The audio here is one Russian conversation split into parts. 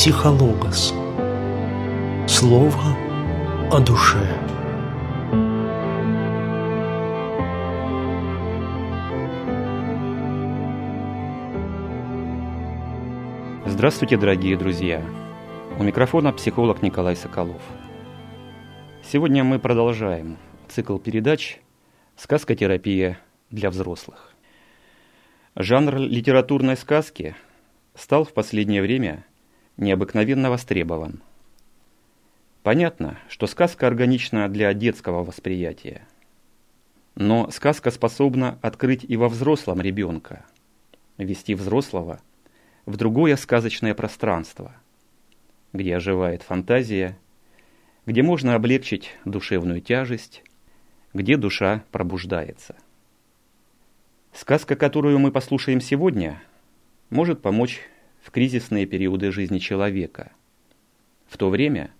Психологос. Слово о душе. Здравствуйте, дорогие друзья! У микрофона психолог Николай Соколов. Сегодня мы продолжаем цикл передач «Сказкотерапия для взрослых». Жанр литературной сказки стал в последнее время необыкновенно востребован. Понятно, что сказка органична для детского восприятия. Но сказка способна открыть и во взрослом ребенка, вести взрослого в другое сказочное пространство, где оживает фантазия, где можно облегчить душевную тяжесть, где душа пробуждается. Сказка, которую мы послушаем сегодня, может помочь в кризисные периоды жизни человека, в то время,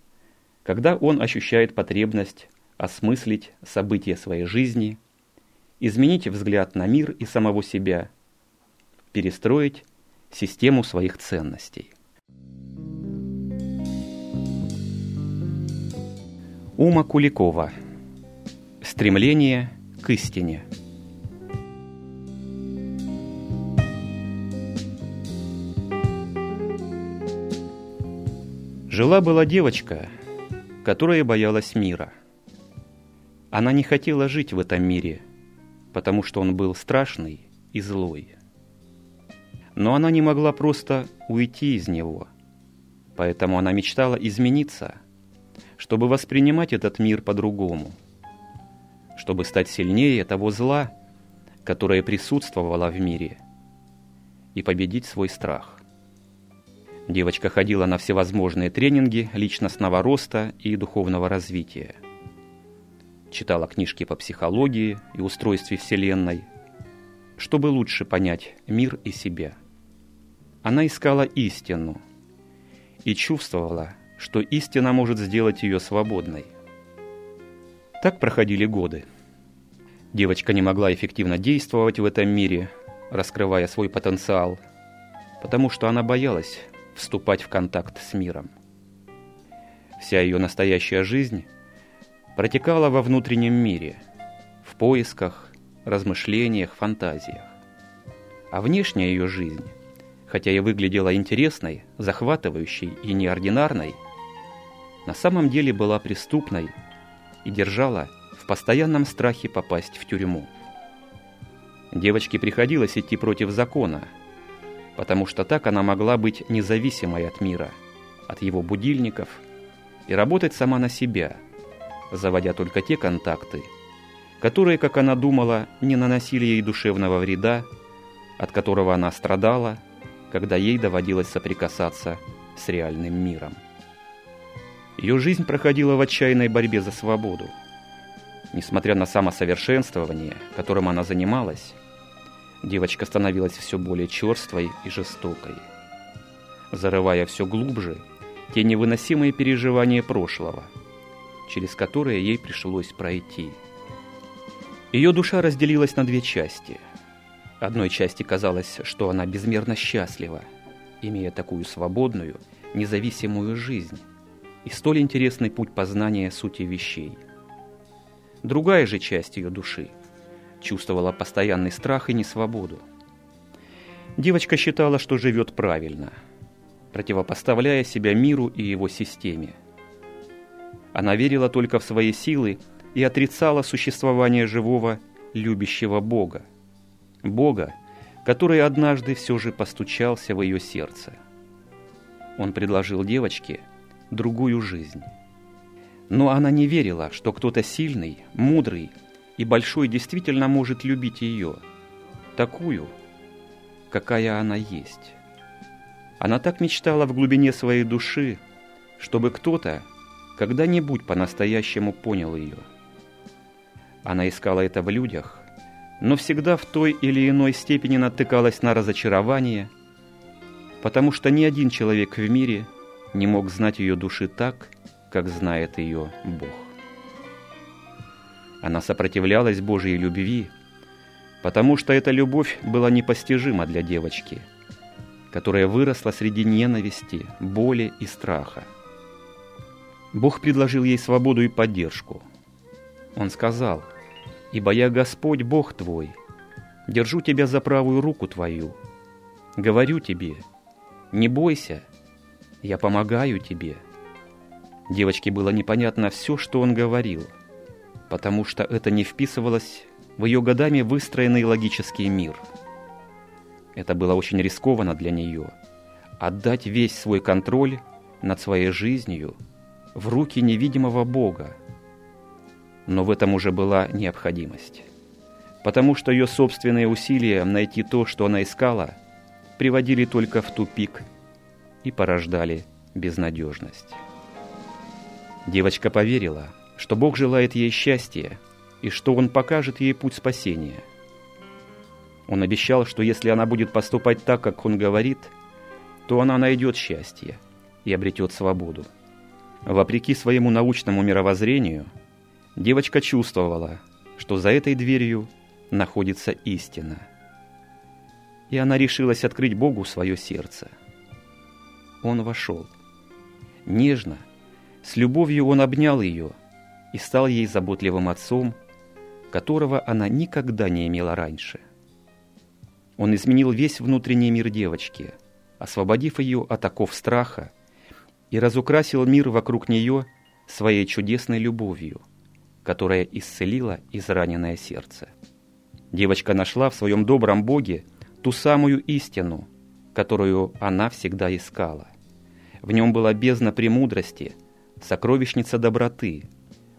когда он ощущает потребность осмыслить события своей жизни, изменить взгляд на мир и самого себя, перестроить систему своих ценностей. Ума Куликова. Стремление к истине. Жила-была девочка, которая боялась мира. Она не хотела жить в этом мире, потому что он был страшный и злой. Но она не могла просто уйти из него, поэтому она мечтала измениться, чтобы воспринимать этот мир по-другому, чтобы стать сильнее того зла, которое присутствовало в мире, и победить свой страх. Девочка ходила на всевозможные тренинги личностного роста и духовного развития. Читала книжки по психологии и устройстве Вселенной, чтобы лучше понять мир и себя. Она искала истину и чувствовала, что истина может сделать ее свободной. Так проходили годы. Девочка не могла эффективно действовать в этом мире, раскрывая свой потенциал, потому что она боялась вступать в контакт с миром. Вся ее настоящая жизнь протекала во внутреннем мире, в поисках, размышлениях, фантазиях. А внешняя ее жизнь, хотя и выглядела интересной, захватывающей и неординарной, на самом деле была преступной и держала в постоянном страхе попасть в тюрьму. Девочке приходилось идти против закона – потому что так она могла быть независимой от мира, от его будильников и работать сама на себя, заводя только те контакты, которые, как она думала, не наносили ей душевного вреда, от которого она страдала, когда ей доводилось соприкасаться с реальным миром. Ее жизнь проходила в отчаянной борьбе за свободу. Несмотря на самосовершенствование, которым она занималась, девочка становилась все более черствой и жестокой, зарывая все глубже те невыносимые переживания прошлого, через которые ей пришлось пройти. Ее душа разделилась на две части. Одной части казалось, что она безмерно счастлива, имея такую свободную, независимую жизнь и столь интересный путь познания сути вещей. Другая же часть ее души – чувствовала постоянный страх и несвободу. Девочка считала, что живет правильно, противопоставляя себя миру и его системе. Она верила только в свои силы и отрицала существование живого, любящего Бога. Бога, который однажды все же постучался в ее сердце. Он предложил девочке другую жизнь. Но она не верила, что кто-то сильный, мудрый и Большой действительно может любить ее, такую, какая она есть. Она так мечтала в глубине своей души, чтобы кто-то когда-нибудь по-настоящему понял ее. Она искала это в людях, но всегда в той или иной степени натыкалась на разочарование, потому что ни один человек в мире не мог знать ее души так, как знает ее Бог. Она сопротивлялась Божьей любви, потому что эта любовь была непостижима для девочки. которая выросла среди ненависти, боли и страха. Бог предложил ей свободу и поддержку. Он сказал, «Ибо я Господь Бог твой, держу тебя за правую руку твою. Говорю тебе, не бойся, я помогаю тебе». Девочке было непонятно все, что он говорил, потому что это не вписывалось в ее годами выстроенный логический мир. Это было очень рискованно для нее. Отдать весь свой контроль над своей жизнью в руки невидимого Бога. Но в этом уже была необходимость. Потому что ее собственные усилия найти то, что она искала, приводили только в тупик и порождали безнадежность. Девочка поверила, что Бог желает ей счастья и что Он покажет ей путь спасения. Он обещал, что если она будет поступать так, как Он говорит, то она найдет счастье и обретет свободу. Вопреки своему научному мировоззрению, девочка чувствовала, что за этой дверью находится истина. И она решилась открыть Богу свое сердце. Он вошел. Нежно, с любовью он обнял ее и стал ей заботливым отцом, которого она никогда не имела раньше. Он изменил весь внутренний мир девочки, освободив ее от оков страха и разукрасил мир вокруг нее своей чудесной любовью, которая исцелила израненное сердце. Девочка нашла в своем добром Боге ту самую истину, которую она всегда искала. В нем была бездна премудрости – сокровищница доброты.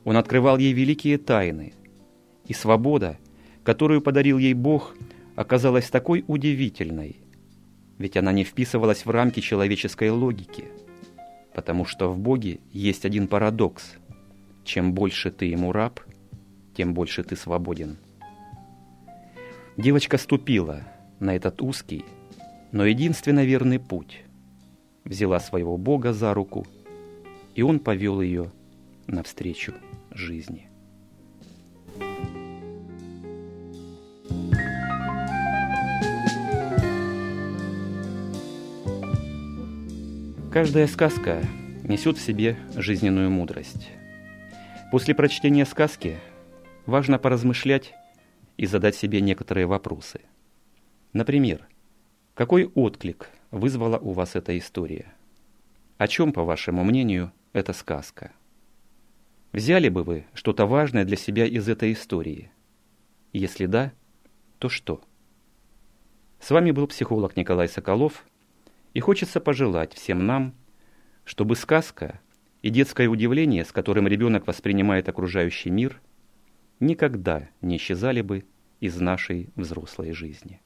Он открывал ей великие тайны. И свобода, которую подарил ей Бог, оказалась такой удивительной, ведь она не вписывалась в рамки человеческой логики, потому что в Боге есть один парадокс. Чем больше ты ему раб, тем больше ты свободен. Девочка ступила на этот узкий, но единственно верный путь. Взяла своего Бога за руку – и он повел ее навстречу жизни. Каждая сказка несет в себе жизненную мудрость. После прочтения сказки важно поразмышлять и задать себе некоторые вопросы. Например, какой отклик вызвала у вас эта история? О чем, по вашему мнению, эта сказка. Взяли бы вы что-то важное для себя из этой истории? Если да, то что? С вами был психолог Николай Соколов, и хочется пожелать всем нам, чтобы сказка и детское удивление, с которым ребенок воспринимает окружающий мир, никогда не исчезали бы из нашей взрослой жизни.